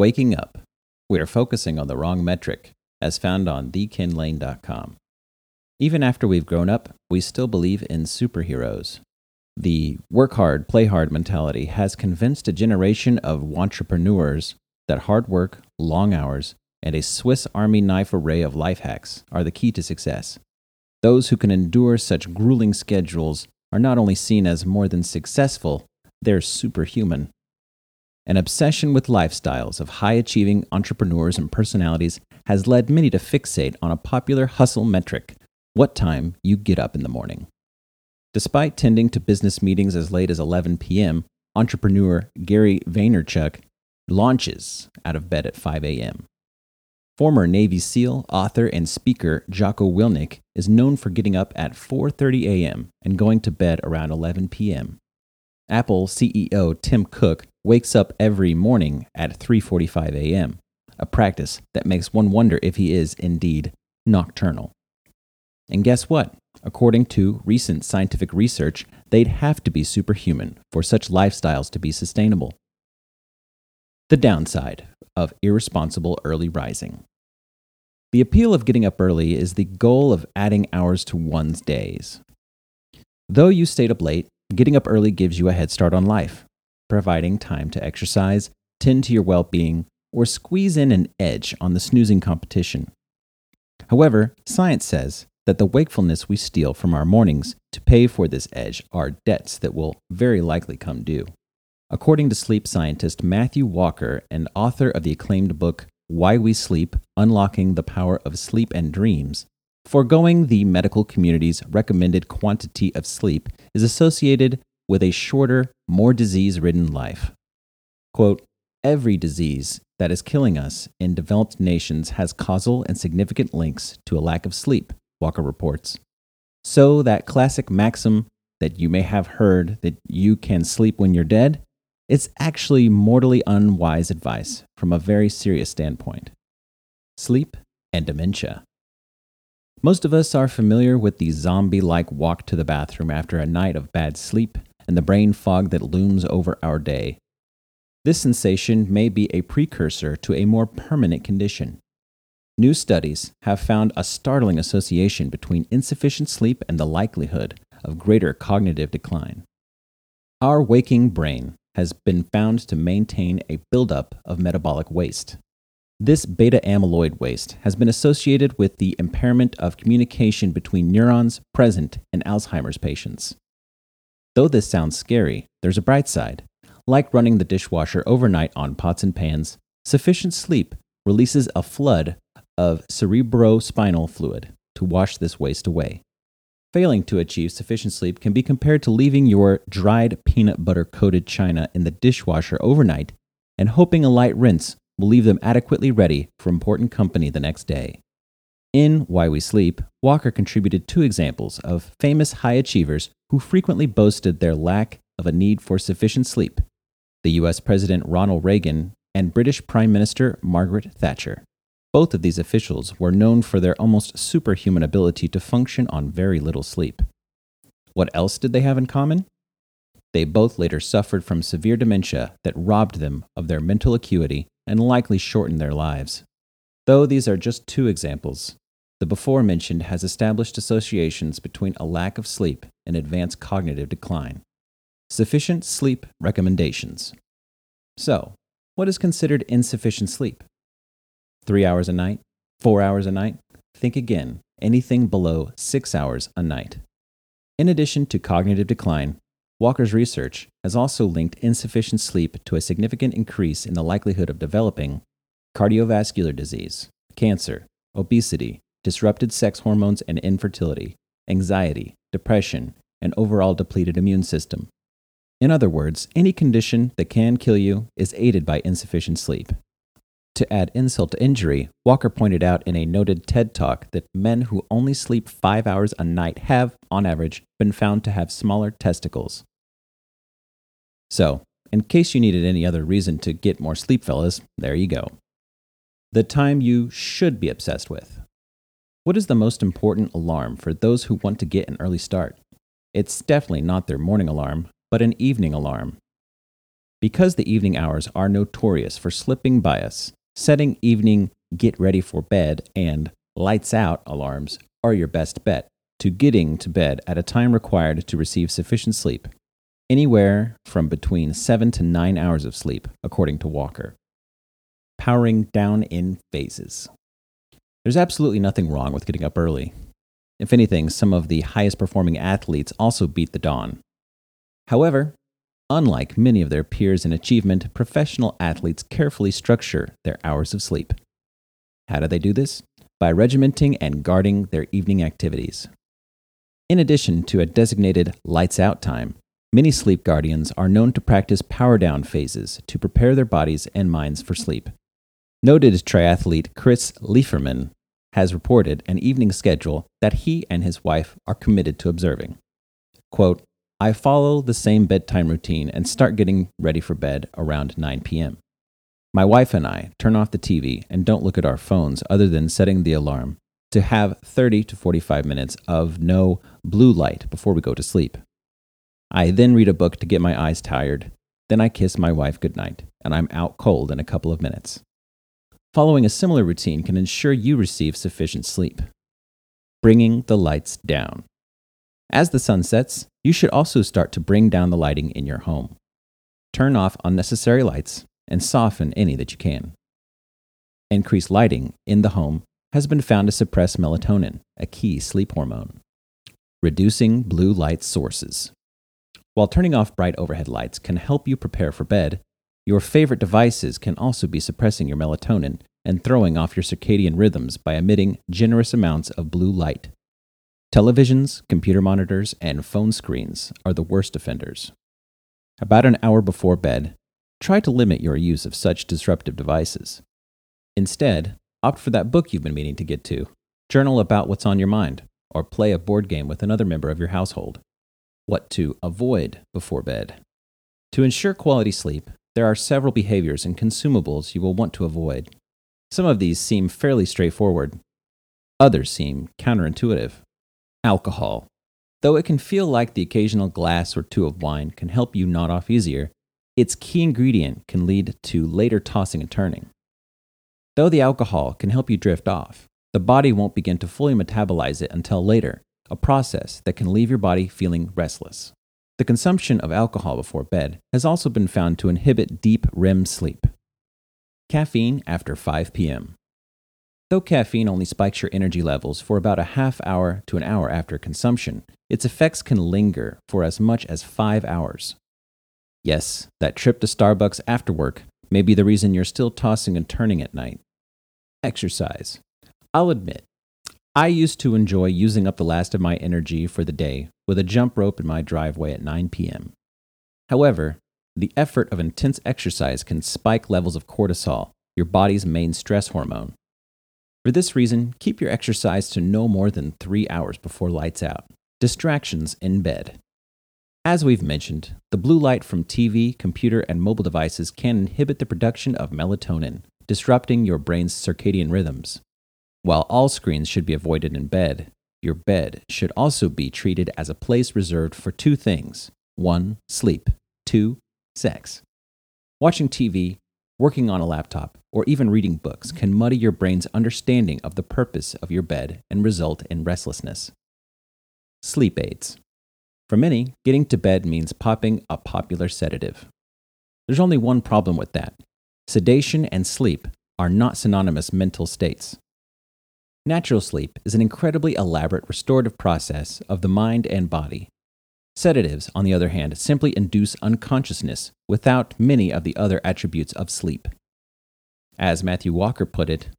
Waking up. We are focusing on the wrong metric, as found on thekenlane.com. Even after we've grown up, we still believe in superheroes. The work hard, play hard mentality has convinced a generation of entrepreneurs that hard work, long hours, and a Swiss Army knife array of life hacks are the key to success. Those who can endure such grueling schedules are not only seen as more than successful, they're superhuman. An obsession with lifestyles of high achieving entrepreneurs and personalities has led many to fixate on a popular hustle metric what time you get up in the morning. Despite tending to business meetings as late as 11 p.m., entrepreneur Gary Vaynerchuk launches out of bed at 5 a.m. Former Navy SEAL, author, and speaker Jocko Willink is known for getting up at 4:30 a.m. and going to bed around 11 p.m. Apple CEO Tim Cook wakes up every morning at 3:45 a.m., a practice that makes one wonder if he is indeed nocturnal. And guess what? According to recent scientific research, they'd have to be superhuman for such lifestyles to be sustainable. The downside of irresponsible early rising. The appeal of getting up early is the goal of adding hours to one's days. Though you stayed up late, getting up early gives you a head start on life, providing time to exercise, tend to your well being, or squeeze in an edge on the snoozing competition. However, science says that the wakefulness we steal from our mornings to pay for this edge are debts that will very likely come due. According to sleep scientist Matthew Walker and author of the acclaimed book Why We Sleep Unlocking the Power of Sleep and Dreams, foregoing the medical community's recommended quantity of sleep is associated with a shorter, more disease ridden life. Quote, Every disease that is killing us in developed nations has causal and significant links to a lack of sleep, Walker reports. So, that classic maxim that you may have heard that you can sleep when you're dead it's actually mortally unwise advice from a very serious standpoint. Sleep and dementia. Most of us are familiar with the zombie like walk to the bathroom after a night of bad sleep and the brain fog that looms over our day. This sensation may be a precursor to a more permanent condition. New studies have found a startling association between insufficient sleep and the likelihood of greater cognitive decline. Our waking brain has been found to maintain a buildup of metabolic waste. This beta amyloid waste has been associated with the impairment of communication between neurons present in Alzheimer's patients. Though this sounds scary, there's a bright side. Like running the dishwasher overnight on pots and pans, sufficient sleep releases a flood of cerebrospinal fluid to wash this waste away. Failing to achieve sufficient sleep can be compared to leaving your dried peanut butter coated china in the dishwasher overnight and hoping a light rinse will leave them adequately ready for important company the next day. In Why We Sleep, Walker contributed two examples of famous high achievers who frequently boasted their lack of a need for sufficient sleep the US President Ronald Reagan and British Prime Minister Margaret Thatcher. Both of these officials were known for their almost superhuman ability to function on very little sleep. What else did they have in common? They both later suffered from severe dementia that robbed them of their mental acuity and likely shortened their lives. Though these are just two examples, the before mentioned has established associations between a lack of sleep and advanced cognitive decline. Sufficient sleep recommendations. So, what is considered insufficient sleep? three hours a night, four hours a night, think again, anything below six hours a night. In addition to cognitive decline, Walker's research has also linked insufficient sleep to a significant increase in the likelihood of developing cardiovascular disease, cancer, obesity, disrupted sex hormones and infertility, anxiety, depression, and overall depleted immune system. In other words, any condition that can kill you is aided by insufficient sleep. To add insult to injury, Walker pointed out in a noted TED talk that men who only sleep five hours a night have, on average, been found to have smaller testicles. So, in case you needed any other reason to get more sleep, fellas, there you go. The time you should be obsessed with. What is the most important alarm for those who want to get an early start? It's definitely not their morning alarm, but an evening alarm. Because the evening hours are notorious for slipping by us, setting evening get ready for bed and lights out alarms are your best bet to getting to bed at a time required to receive sufficient sleep, anywhere from between 7 to 9 hours of sleep, according to Walker. Powering down in phases. There's absolutely nothing wrong with getting up early. If anything, some of the highest performing athletes also beat the dawn. However, unlike many of their peers in achievement, professional athletes carefully structure their hours of sleep. How do they do this? By regimenting and guarding their evening activities. In addition to a designated lights out time, many sleep guardians are known to practice power down phases to prepare their bodies and minds for sleep. Noted triathlete Chris Leiferman has reported an evening schedule that he and his wife are committed to observing. Quote, I follow the same bedtime routine and start getting ready for bed around 9 p.m. My wife and I turn off the TV and don't look at our phones other than setting the alarm to have 30 to 45 minutes of no blue light before we go to sleep. I then read a book to get my eyes tired. Then I kiss my wife goodnight, and I'm out cold in a couple of minutes. Following a similar routine can ensure you receive sufficient sleep. Bringing the lights down. As the sun sets, you should also start to bring down the lighting in your home. Turn off unnecessary lights and soften any that you can. Increased lighting in the home has been found to suppress melatonin, a key sleep hormone. Reducing blue light sources. While turning off bright overhead lights can help you prepare for bed, your favorite devices can also be suppressing your melatonin and throwing off your circadian rhythms by emitting generous amounts of blue light. Televisions, computer monitors, and phone screens are the worst offenders. About an hour before bed, try to limit your use of such disruptive devices. Instead, opt for that book you've been meaning to get to, journal about what's on your mind, or play a board game with another member of your household. What to avoid before bed. To ensure quality sleep, there are several behaviors and consumables you will want to avoid. Some of these seem fairly straightforward, others seem counterintuitive. Alcohol. Though it can feel like the occasional glass or two of wine can help you nod off easier, its key ingredient can lead to later tossing and turning. Though the alcohol can help you drift off, the body won't begin to fully metabolize it until later, a process that can leave your body feeling restless. The consumption of alcohol before bed has also been found to inhibit deep REM sleep. Caffeine after 5 p.m. Though caffeine only spikes your energy levels for about a half hour to an hour after consumption, its effects can linger for as much as five hours. Yes, that trip to Starbucks after work may be the reason you're still tossing and turning at night. Exercise. I'll admit, I used to enjoy using up the last of my energy for the day with a jump rope in my driveway at 9 p.m. However, the effort of intense exercise can spike levels of cortisol, your body's main stress hormone. For this reason, keep your exercise to no more than three hours before lights out. Distractions in bed. As we've mentioned, the blue light from TV, computer, and mobile devices can inhibit the production of melatonin, disrupting your brain's circadian rhythms. While all screens should be avoided in bed, your bed should also be treated as a place reserved for two things one, sleep, two, sex. Watching TV, working on a laptop, or even reading books can muddy your brain's understanding of the purpose of your bed and result in restlessness. Sleep aids. For many, getting to bed means popping a popular sedative. There's only one problem with that sedation and sleep are not synonymous mental states. Natural sleep is an incredibly elaborate restorative process of the mind and body. Sedatives, on the other hand, simply induce unconsciousness without many of the other attributes of sleep. As Matthew Walker put it,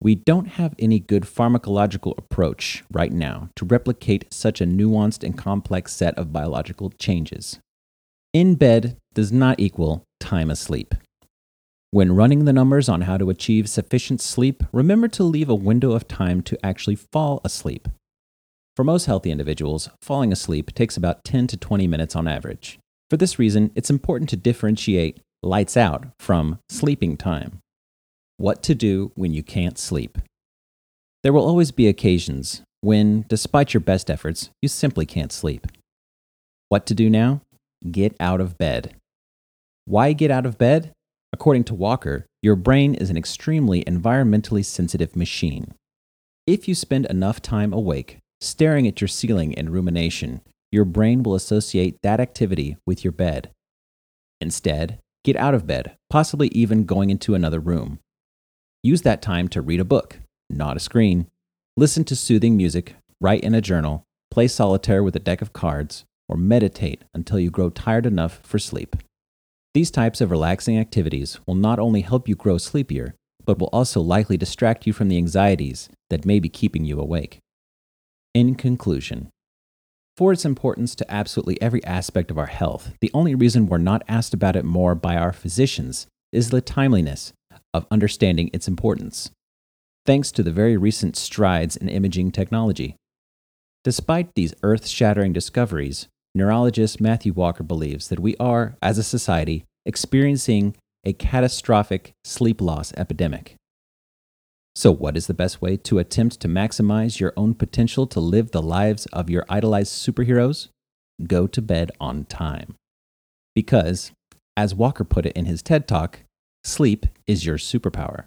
we don't have any good pharmacological approach right now to replicate such a nuanced and complex set of biological changes. In bed does not equal time asleep. When running the numbers on how to achieve sufficient sleep, remember to leave a window of time to actually fall asleep. For most healthy individuals, falling asleep takes about 10 to 20 minutes on average. For this reason, it's important to differentiate lights out from sleeping time. What to do when you can't sleep. There will always be occasions when, despite your best efforts, you simply can't sleep. What to do now? Get out of bed. Why get out of bed? According to Walker, your brain is an extremely environmentally sensitive machine. If you spend enough time awake, staring at your ceiling in rumination, your brain will associate that activity with your bed. Instead, get out of bed, possibly even going into another room. Use that time to read a book, not a screen, listen to soothing music, write in a journal, play solitaire with a deck of cards, or meditate until you grow tired enough for sleep. These types of relaxing activities will not only help you grow sleepier, but will also likely distract you from the anxieties that may be keeping you awake. In conclusion, for its importance to absolutely every aspect of our health, the only reason we're not asked about it more by our physicians is the timeliness of understanding its importance, thanks to the very recent strides in imaging technology. Despite these earth shattering discoveries, neurologist Matthew Walker believes that we are, as a society, experiencing a catastrophic sleep loss epidemic. So, what is the best way to attempt to maximize your own potential to live the lives of your idolized superheroes? Go to bed on time. Because, as Walker put it in his TED Talk, sleep is your superpower.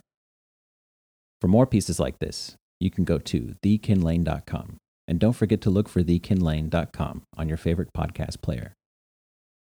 For more pieces like this, you can go to thekenlane.com. And don't forget to look for thekenlane.com on your favorite podcast player.